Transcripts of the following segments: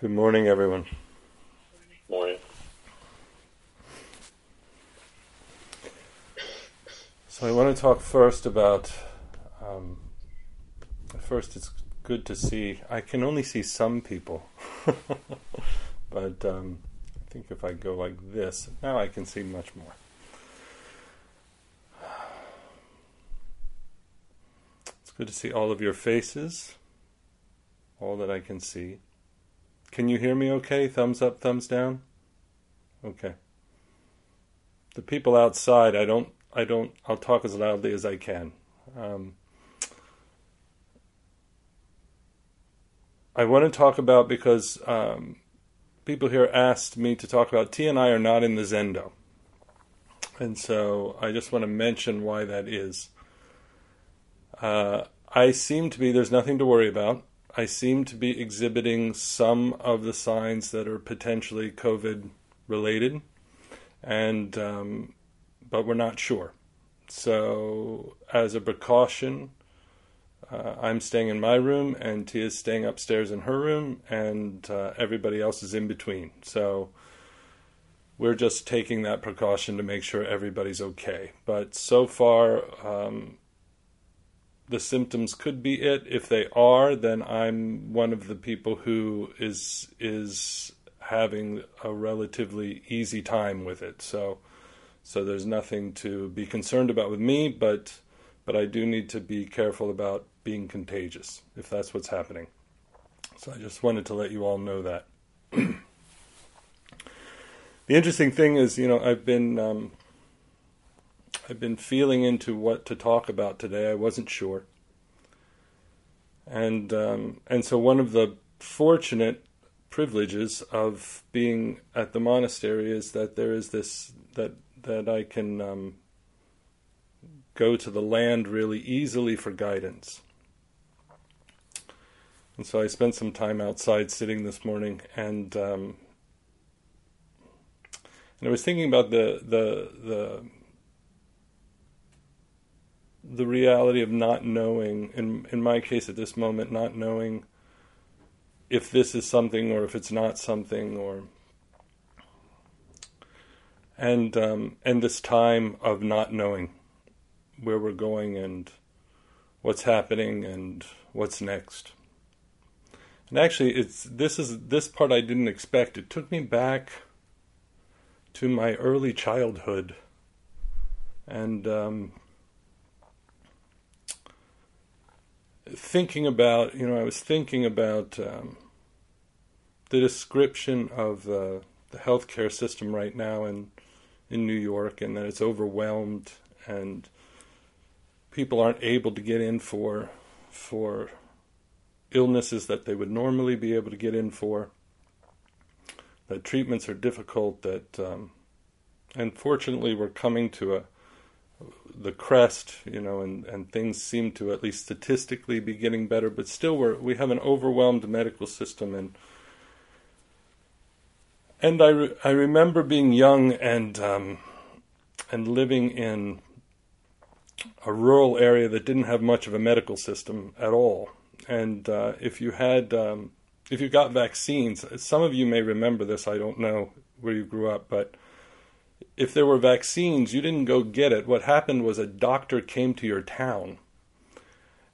Good morning, everyone. Morning. So I want to talk first about. Um, first, it's good to see. I can only see some people, but um, I think if I go like this, now I can see much more. It's good to see all of your faces, all that I can see. Can you hear me okay? Thumbs up, thumbs down? Okay. The people outside, I don't, I don't, I'll talk as loudly as I can. Um, I want to talk about because um, people here asked me to talk about Tia and I are not in the Zendo. And so I just want to mention why that is. Uh, I seem to be, there's nothing to worry about. I seem to be exhibiting some of the signs that are potentially COVID related, and um, but we're not sure. So, as a precaution, uh, I'm staying in my room, and Tia's staying upstairs in her room, and uh, everybody else is in between. So, we're just taking that precaution to make sure everybody's okay. But so far, um, the symptoms could be it. If they are, then I'm one of the people who is is having a relatively easy time with it. So so there's nothing to be concerned about with me, but but I do need to be careful about being contagious if that's what's happening. So I just wanted to let you all know that. the interesting thing is, you know, I've been um, I've been feeling into what to talk about today. I wasn't sure, and um, and so one of the fortunate privileges of being at the monastery is that there is this that that I can um, go to the land really easily for guidance. And so I spent some time outside sitting this morning, and um, and I was thinking about the the the the reality of not knowing in in my case at this moment not knowing if this is something or if it's not something or and um, and this time of not knowing where we're going and what's happening and what's next. And actually it's this is this part I didn't expect. It took me back to my early childhood. And um, thinking about, you know, I was thinking about um, the description of uh, the healthcare system right now in in New York, and that it's overwhelmed, and people aren't able to get in for for illnesses that they would normally be able to get in for. That treatments are difficult. That um, unfortunately we're coming to a the crest, you know, and, and things seem to at least statistically be getting better, but still we're, we have an overwhelmed medical system and and I, re- I remember being young and um, and living in a rural area that didn't have much of a medical system at all. And uh, if you had um, if you got vaccines, some of you may remember this. I don't know where you grew up, but if there were vaccines, you didn't go get it. What happened was a doctor came to your town,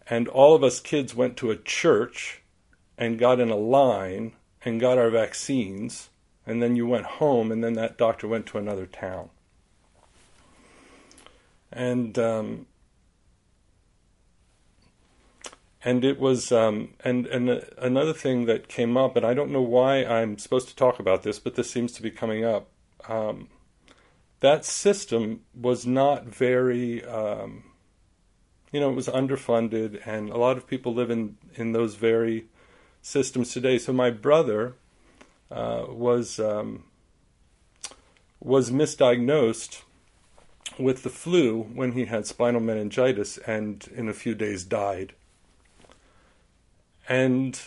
and all of us kids went to a church and got in a line and got our vaccines, and then you went home, and then that doctor went to another town. And um, and it was um, and and another thing that came up, and I don't know why I'm supposed to talk about this, but this seems to be coming up. Um, that system was not very, um, you know, it was underfunded, and a lot of people live in, in those very systems today. So my brother uh, was um, was misdiagnosed with the flu when he had spinal meningitis, and in a few days died. And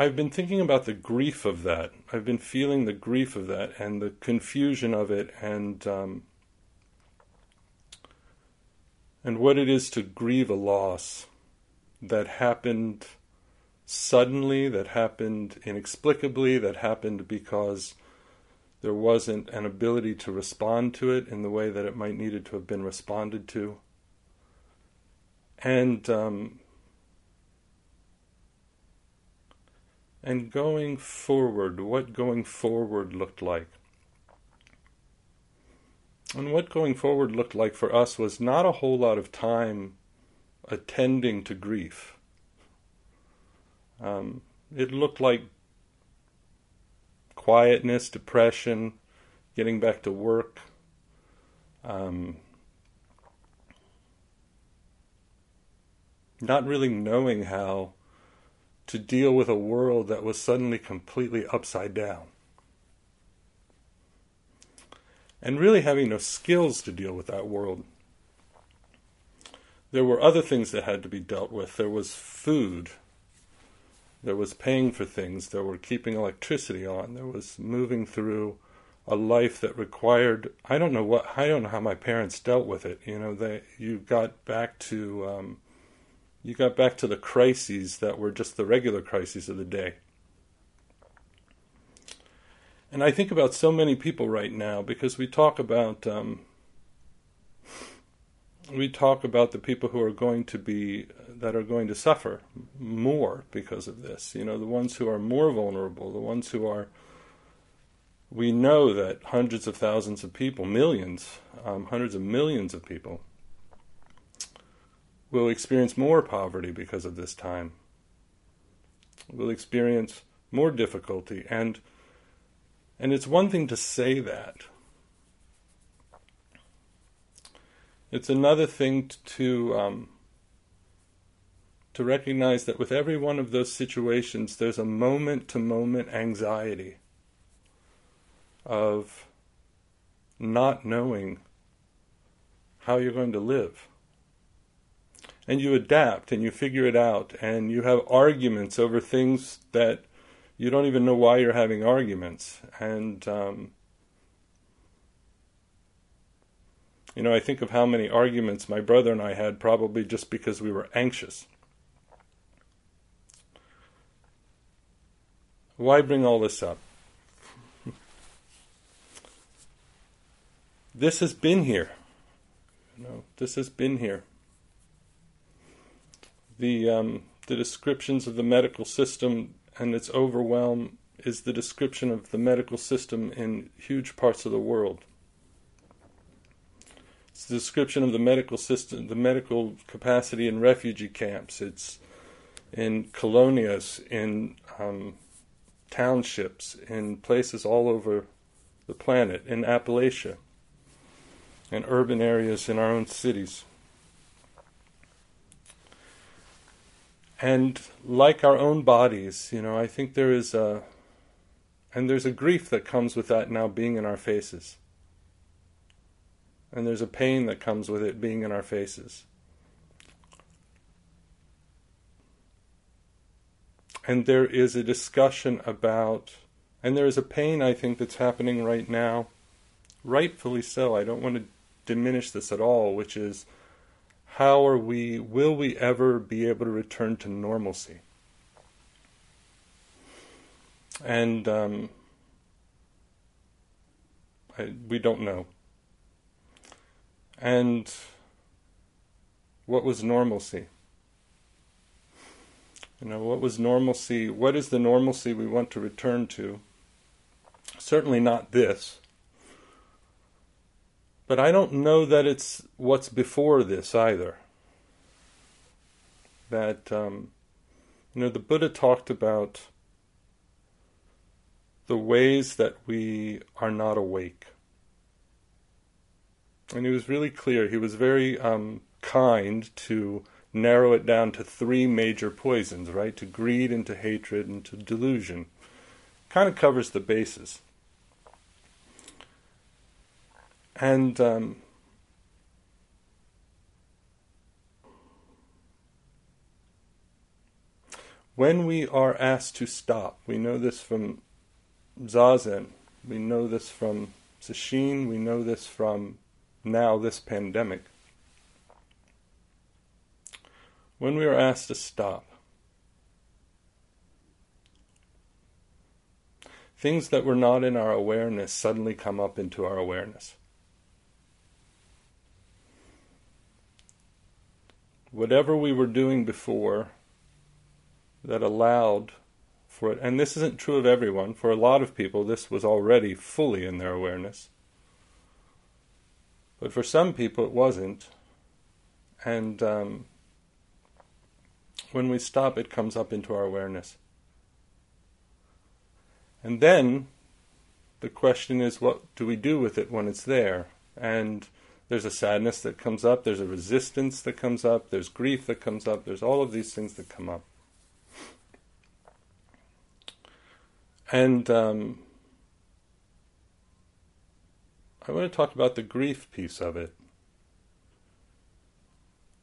I've been thinking about the grief of that. I've been feeling the grief of that and the confusion of it, and um, and what it is to grieve a loss that happened suddenly, that happened inexplicably, that happened because there wasn't an ability to respond to it in the way that it might needed to have been responded to. And um, and going forward, what going forward looked like. And what going forward looked like for us was not a whole lot of time attending to grief. Um, it looked like quietness, depression, getting back to work. Um, not really knowing how to deal with a world that was suddenly completely upside down. And really having no skills to deal with that world. There were other things that had to be dealt with. There was food there was paying for things, there were keeping electricity on, there was moving through a life that required I don't know what I don't know how my parents dealt with it. You know, they you got back to um, you got back to the crises that were just the regular crises of the day. And I think about so many people right now because we talk about um, we talk about the people who are going to be that are going to suffer more because of this. You know, the ones who are more vulnerable, the ones who are. We know that hundreds of thousands of people, millions, um, hundreds of millions of people, will experience more poverty because of this time. Will experience more difficulty, and and it's one thing to say that. It's another thing to um, to recognize that with every one of those situations, there's a moment to moment anxiety of not knowing how you're going to live. And you adapt and you figure it out, and you have arguments over things that you don't even know why you're having arguments. And, um, you know, I think of how many arguments my brother and I had probably just because we were anxious. Why bring all this up? this has been here. You know, this has been here. The um, the descriptions of the medical system and its overwhelm is the description of the medical system in huge parts of the world. It's the description of the medical system, the medical capacity in refugee camps. It's in colonias, in um, townships in places all over the planet, in Appalachia, in urban areas in our own cities. And like our own bodies, you know, I think there is a, and there's a grief that comes with that now being in our faces. And there's a pain that comes with it being in our faces. and there is a discussion about, and there is a pain I think that's happening right now, rightfully so. I don't want to diminish this at all, which is how are we, will we ever be able to return to normalcy? And um, I, we don't know. And what was normalcy? You know, what was normalcy? What is the normalcy we want to return to? Certainly not this. But I don't know that it's what's before this either. That, um, you know, the Buddha talked about the ways that we are not awake. And he was really clear. He was very um, kind to narrow it down to three major poisons, right? To greed and to hatred and to delusion. Kind of covers the bases. And um, when we are asked to stop, we know this from Zazen, we know this from Sesshin, we know this from now this pandemic when we are asked to stop, things that were not in our awareness suddenly come up into our awareness. Whatever we were doing before that allowed for it, and this isn't true of everyone, for a lot of people, this was already fully in their awareness. But for some people, it wasn't. And um, when we stop, it comes up into our awareness. And then the question is, what do we do with it when it's there? And there's a sadness that comes up, there's a resistance that comes up, there's grief that comes up, there's all of these things that come up. And um, I want to talk about the grief piece of it.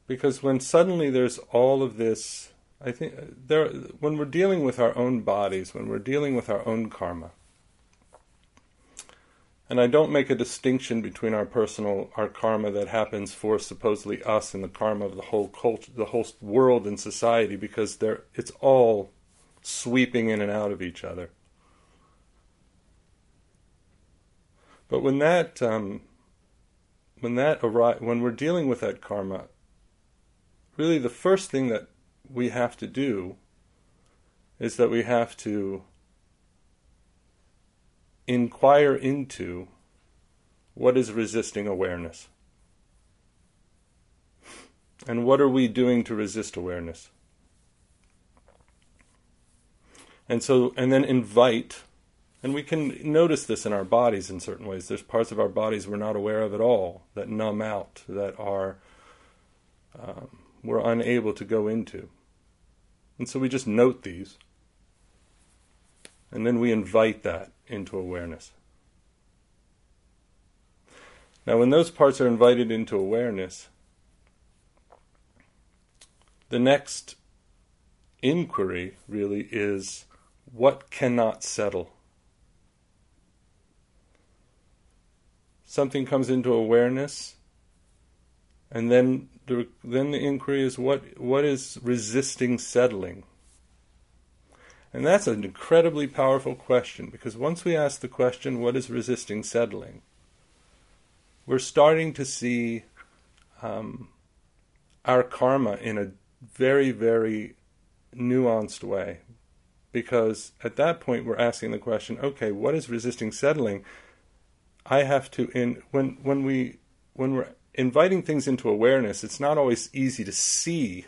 Because when suddenly there's all of this I think there, when we're dealing with our own bodies, when we're dealing with our own karma, and I don't make a distinction between our personal, our karma that happens for supposedly us and the karma of the whole culture, the whole world and society, because they it's all sweeping in and out of each other. But when that, um, when that arrive, when we're dealing with that karma, really the first thing that we have to do is that we have to inquire into what is resisting awareness. And what are we doing to resist awareness? And so, and then invite, and we can notice this in our bodies in certain ways. There's parts of our bodies we're not aware of at all, that numb out, that are, um, we're unable to go into. And so we just note these. And then we invite that into awareness. Now, when those parts are invited into awareness, the next inquiry really is what cannot settle? Something comes into awareness, and then the, then the inquiry is what what is resisting settling? And that's an incredibly powerful question because once we ask the question, what is resisting settling? We're starting to see um, our karma in a very, very nuanced way. Because at that point, we're asking the question, okay, what is resisting settling? I have to, in when when we when we're inviting things into awareness, it's not always easy to see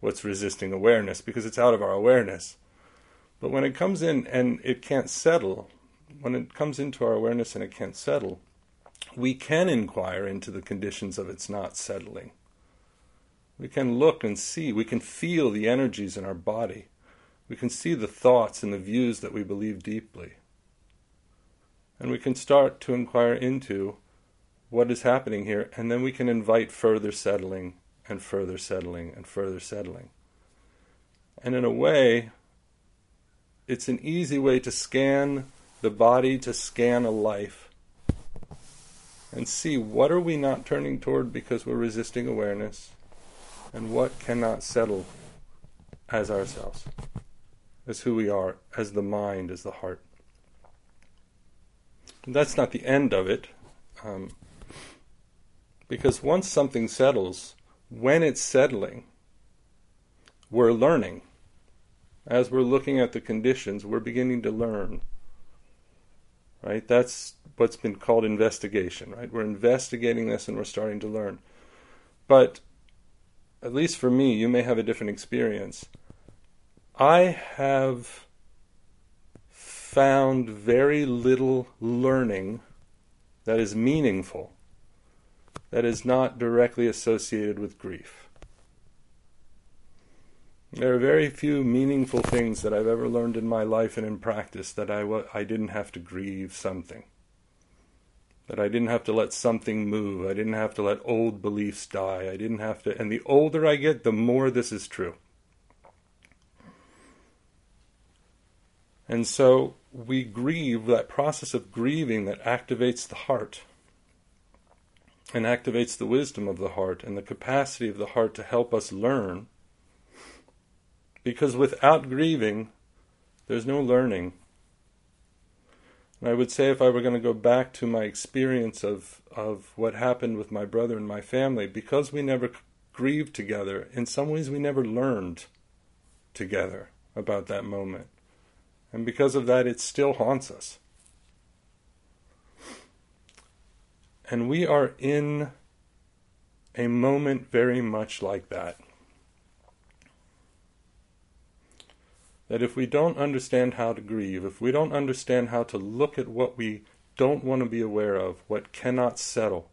what's resisting awareness because it's out of our awareness. But when it comes in and it can't settle, when it comes into our awareness and it can't settle, we can inquire into the conditions of its not settling. We can look and see, we can feel the energies in our body. We can see the thoughts and the views that we believe deeply. And we can start to inquire into what is happening here, and then we can invite further settling and further settling and further settling. And in a way, it's an easy way to scan the body, to scan a life, and see what are we not turning toward because we're resisting awareness, and what cannot settle as ourselves, as who we are, as the mind, as the heart. And that's not the end of it. Um, because once something settles, when it's settling, we're learning. As we're looking at the conditions, we're beginning to learn. Right? That's what's been called investigation, right? We're investigating this and we're starting to learn. But at least for me, you may have a different experience. I have found very little learning that is meaningful that is not directly associated with grief. There are very few meaningful things that I've ever learned in my life and in practice that I, w- I didn't have to grieve something. That I didn't have to let something move. I didn't have to let old beliefs die. I didn't have to. And the older I get, the more this is true. And so we grieve, that process of grieving that activates the heart and activates the wisdom of the heart and the capacity of the heart to help us learn. Because without grieving, there's no learning. And I would say if I were going to go back to my experience of, of what happened with my brother and my family, because we never grieved together, in some ways we never learned together about that moment. And because of that, it still haunts us. And we are in a moment very much like that. That if we don't understand how to grieve, if we don't understand how to look at what we don't want to be aware of, what cannot settle,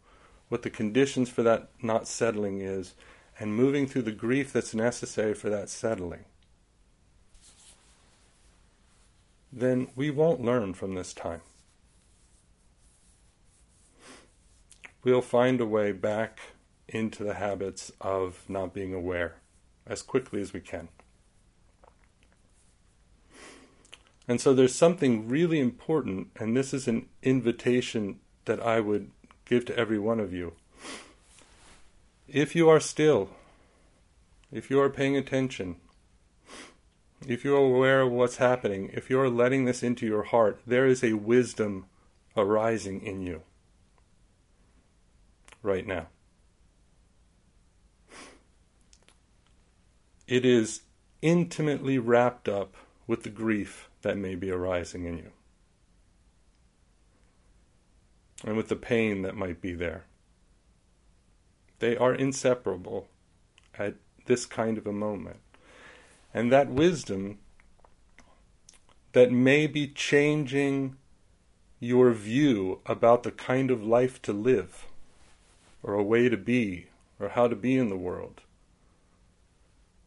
what the conditions for that not settling is, and moving through the grief that's necessary for that settling, then we won't learn from this time. we'll find a way back into the habits of not being aware as quickly as we can. And so there's something really important, and this is an invitation that I would give to every one of you. If you are still, if you are paying attention, if you are aware of what's happening, if you are letting this into your heart, there is a wisdom arising in you right now. It is intimately wrapped up with the grief that may be arising in you and with the pain that might be there. They are inseparable at this kind of a moment. And that wisdom that may be changing your view about the kind of life to live or a way to be, or how to be in the world.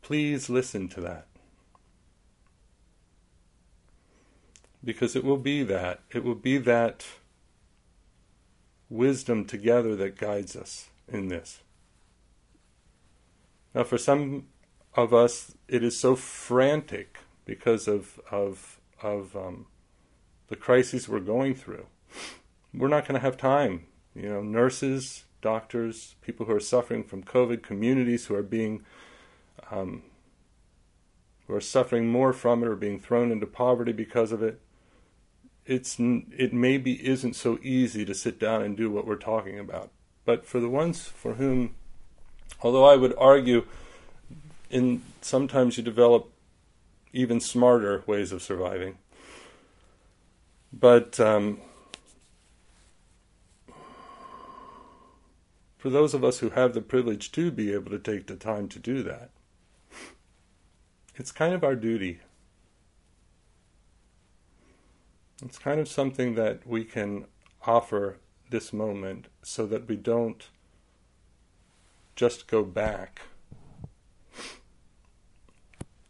Please listen to that. Because it will be that. It will be that wisdom together that guides us in this. Now, for some of us, it is so frantic because of of of um, the crises we're going through. We're not going to have time. You know, nurses, doctors, people who are suffering from COVID, communities who are being um, who are suffering more from it or being thrown into poverty because of it. It's it maybe isn't so easy to sit down and do what we're talking about. But for the ones for whom, although I would argue, in sometimes you develop even smarter ways of surviving. But um, for those of us who have the privilege to be able to take the time to do that, it's kind of our duty. It's kind of something that we can offer this moment so that we don't just go back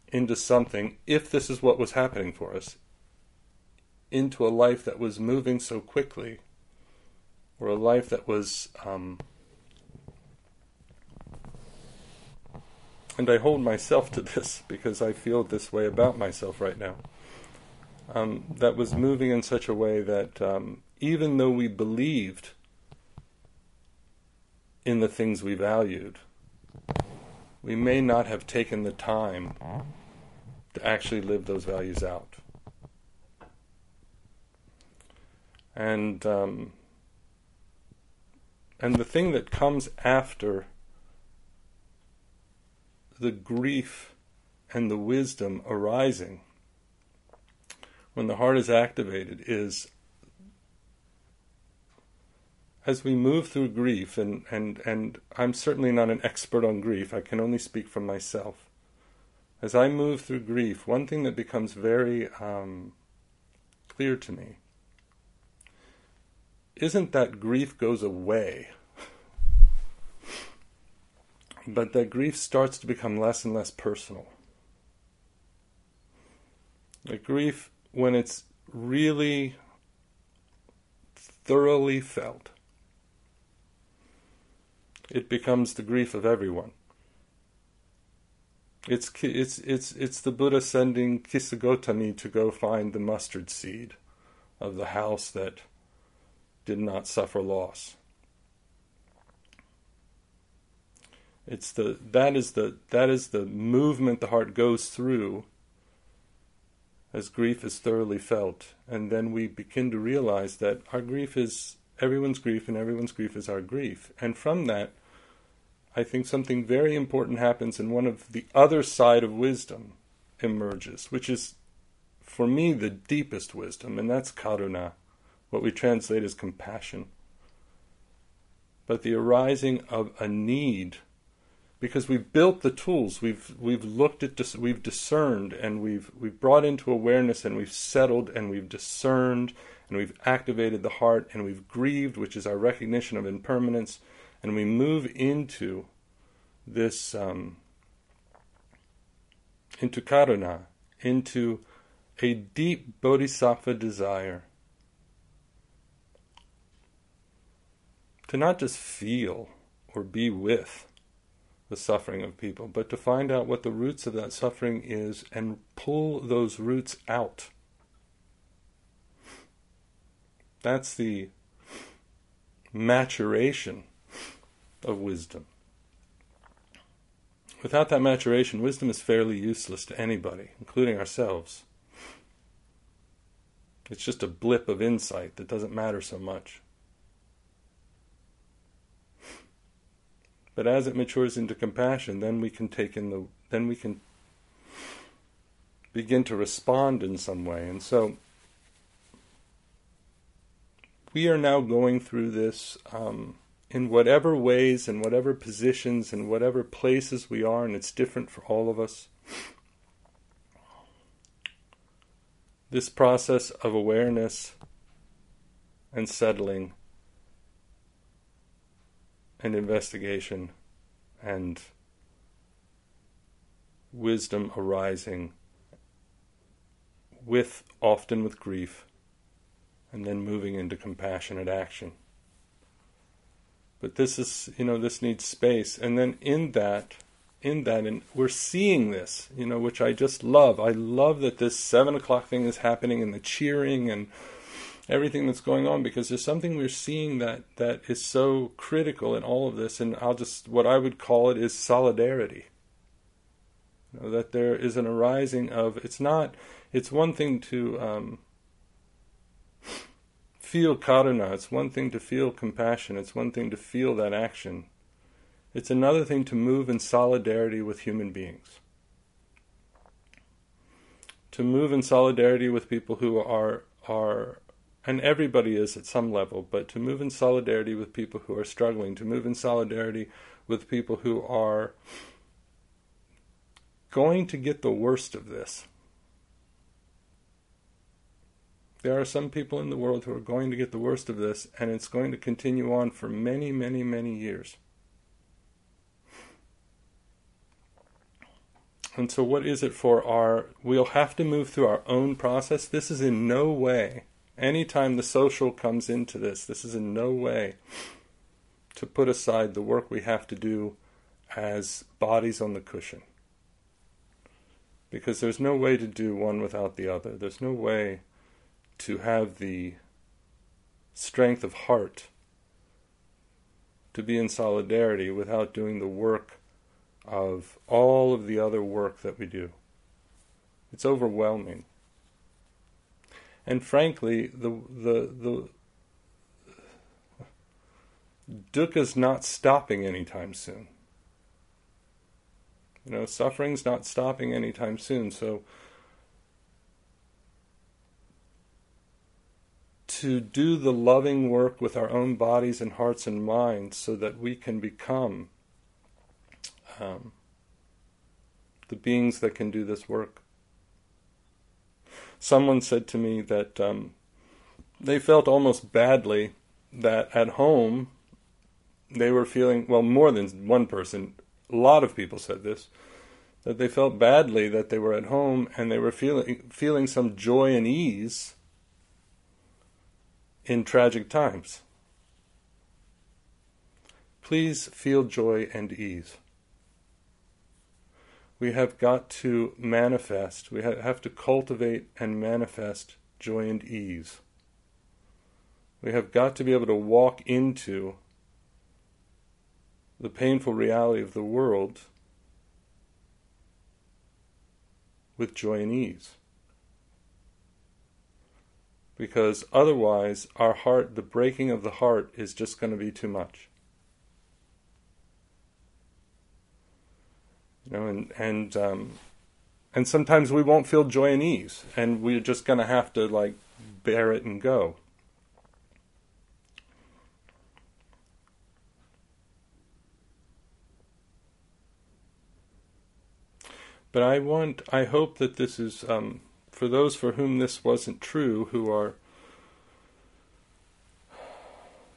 into something, if this is what was happening for us, into a life that was moving so quickly, or a life that was um, and I hold myself to this because I feel this way about myself right now. Um, that was moving in such a way that um, even though we believed in the things we valued, we may not have taken the time to actually live those values out. And um, and the thing that comes after the grief and the wisdom arising when the heart is activated is as we move through grief and, and, and I'm certainly not an expert on grief, I can only speak from myself. As I move through grief, one thing that becomes very um, clear to me isn't that grief goes away but that grief starts to become less and less personal. The grief, when it's really thoroughly felt, it becomes the grief of everyone. It's it's it's it's the Buddha sending Kisagotami to go find the mustard seed of the house that did not suffer loss. It's the that is the that is the movement the heart goes through as grief is thoroughly felt. And then we begin to realize that our grief is everyone's grief and everyone's grief is our grief. And from that, I think something very important happens and one of the other side of wisdom emerges, which is for me the deepest wisdom, and that's karuna, what we translate as compassion. But the arising of a need because we've built the tools, we've we've looked at dis- we've discerned and we've we've brought into awareness and we've settled and we've discerned and we've activated the heart and we've grieved, which is our recognition of impermanence, and we move into this um, into karuna, into a deep bodhisattva desire to not just feel or be with the suffering of people, but to find out what the roots of that suffering is and pull those roots out. That's the maturation of wisdom. Without that maturation, wisdom is fairly useless to anybody, including ourselves. It's just a blip of insight that doesn't matter so much. But as it matures into compassion, then we can take in the then we can begin to respond in some way. And so we are now going through this um, in whatever ways and whatever positions and whatever places we are, and it's different for all of us. This process of awareness and settling and investigation and wisdom arising with often with grief and then moving into compassionate action. But this is you know this needs space. And then in that in that and we're seeing this you know which i just love. I love that this seven o'clock thing is happening and the cheering and everything that's going on because there's something we're seeing that that is so critical in all of this and I'll just what I would call it is solidarity. You know, that there is an arising of it's not it's one thing to um, feel karuna it's one thing to feel compassion it's one thing to feel that action. It's another thing to move in solidarity with human beings. To move in solidarity with people who are are and everybody is at some level, but to move in solidarity with people who are struggling, to move in solidarity with people who are going to get the worst of this. There are some people in the world who are going to get the worst of this, and it's going to continue on for many, many, many years. And so, what is it for our? We'll have to move through our own process. This is in no way Anytime the social comes into this, this is in no way to put aside the work we have to do as bodies on the cushion. Because there's no way to do one without the other. There's no way to have the strength of heart to be in solidarity without doing the work of all of the other work that we do. It's overwhelming. And frankly, the the the dukkha's not stopping anytime soon. You know, suffering's not stopping anytime soon. So to do the loving work with our own bodies and hearts and minds so that we can become um, the beings that can do this work someone said to me that um, they felt almost badly that at home they were feeling well more than one person a lot of people said this that they felt badly that they were at home and they were feeling feeling some joy and ease in tragic times. Please feel joy and ease we have got to manifest, we have to cultivate and manifest joy and ease. We have got to be able to walk into the painful reality of the world with joy and ease. Because otherwise, our heart, the breaking of the heart, is just going to be too much. Know, and and um, and sometimes we won't feel joy and ease, and we're just going to have to like bear it and go. But I want, I hope that this is um, for those for whom this wasn't true, who are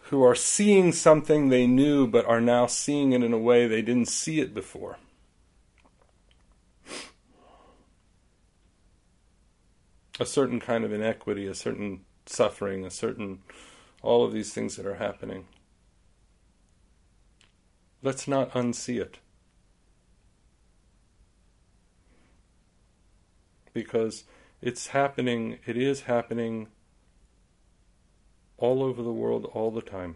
who are seeing something they knew but are now seeing it in a way they didn't see it before. A certain kind of inequity, a certain suffering, a certain all of these things that are happening. Let's not unsee it. because it's happening, it is happening all over the world all the time.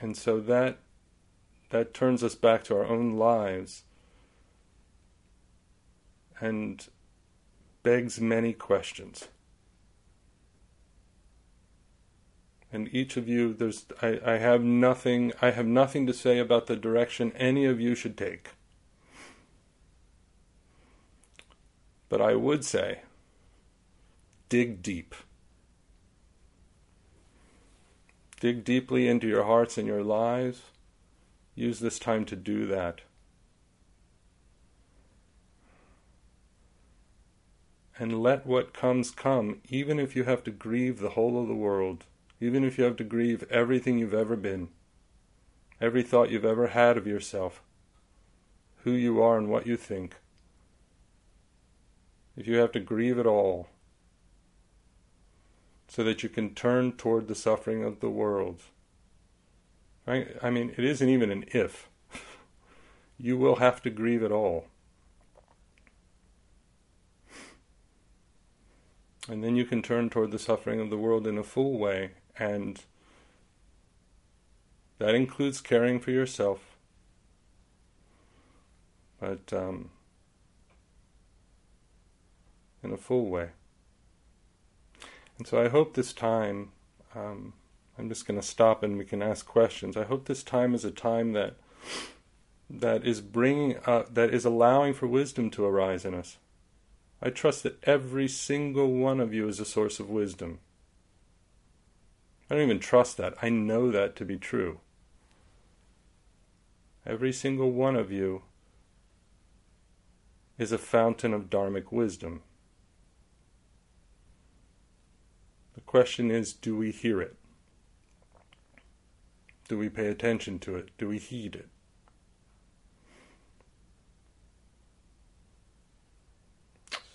And so that that turns us back to our own lives and begs many questions. and each of you there's I, I have nothing I have nothing to say about the direction any of you should take. But I would say dig deep. Dig deeply into your hearts and your lives. Use this time to do that. And let what comes come, even if you have to grieve the whole of the world even if you have to grieve everything you've ever been, every thought you've ever had of yourself, who you are and what you think. If you have to grieve it all, so that you can turn toward the suffering of the world. Right? I mean, it isn't even an if. you will have to grieve it all. And then you can turn toward the suffering of the world in a full way and that includes caring for yourself. But um, in a full way. And so I hope this time, um, I'm just going to stop and we can ask questions. I hope this time is a time that that is bringing, uh, that is allowing for wisdom to arise in us. I trust that every single one of you is a source of wisdom. I don't even trust that. I know that to be true. Every single one of you is a fountain of dharmic wisdom. The question is do we hear it? Do we pay attention to it? Do we heed it?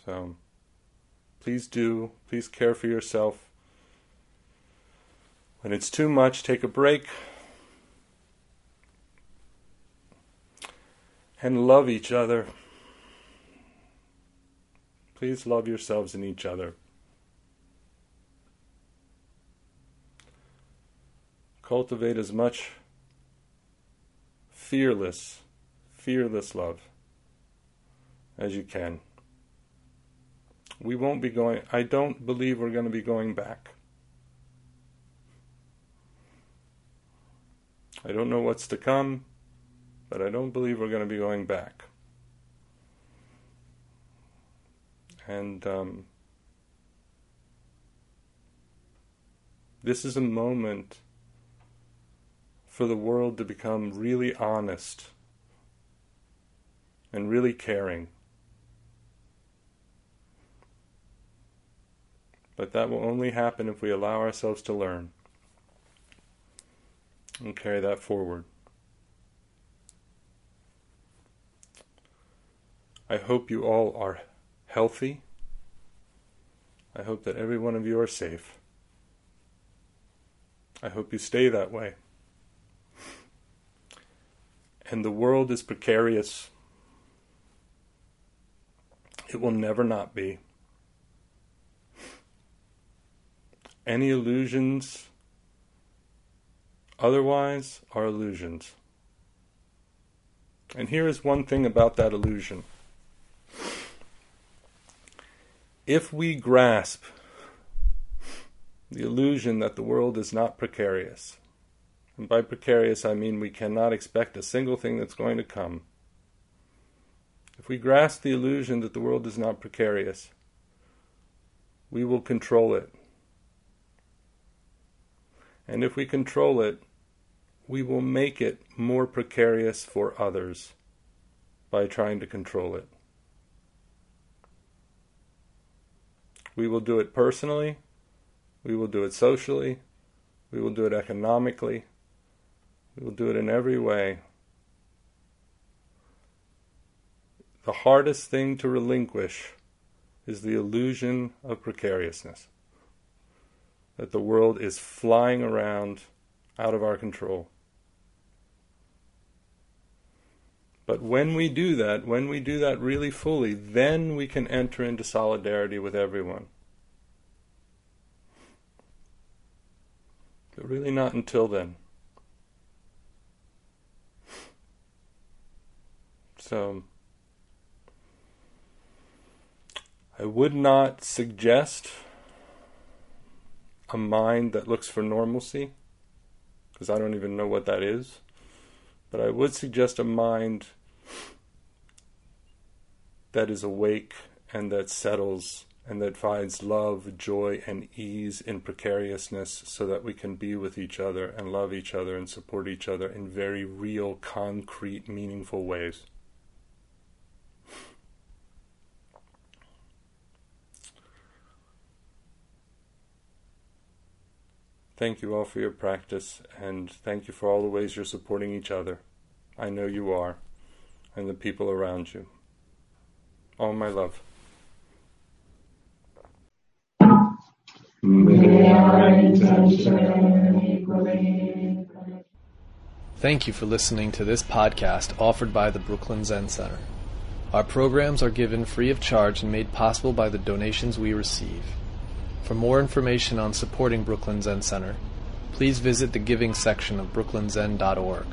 So, please do. Please care for yourself. When it's too much, take a break and love each other. Please love yourselves and each other. Cultivate as much fearless, fearless love as you can. We won't be going, I don't believe we're going to be going back. I don't know what's to come, but I don't believe we're going to be going back. And um, this is a moment for the world to become really honest and really caring. But that will only happen if we allow ourselves to learn and carry that forward. I hope you all are healthy. I hope that every one of you are safe. I hope you stay that way and the world is precarious. It will never not be. Any illusions otherwise are illusions. And here is one thing about that illusion. If we grasp the illusion that the world is not precarious, and by precarious I mean we cannot expect a single thing that's going to come. If we grasp the illusion that the world is not precarious, we will control it. And if we control it, we will make it more precarious for others by trying to control it. We will do it personally, we will do it socially, we will do it economically, we will do it in every way. The hardest thing to relinquish is the illusion of precariousness. That the world is flying around out of our control. But when we do that, when we do that really fully, then we can enter into solidarity with everyone. But really not until then. So, I would not suggest a mind that looks for normalcy, because I don't even know what that is. But I would suggest a mind that is awake and that settles and that finds love, joy, and ease in precariousness so that we can be with each other and love each other and support each other in very real, concrete, meaningful ways. Thank you all for your practice, and thank you for all the ways you're supporting each other. I know you are and the people around you. All my love. Thank you for listening to this podcast offered by the Brooklyn Zen Center. Our programs are given free of charge and made possible by the donations we receive. For more information on supporting Brooklyn Zen Center, please visit the giving section of brooklynzen.org.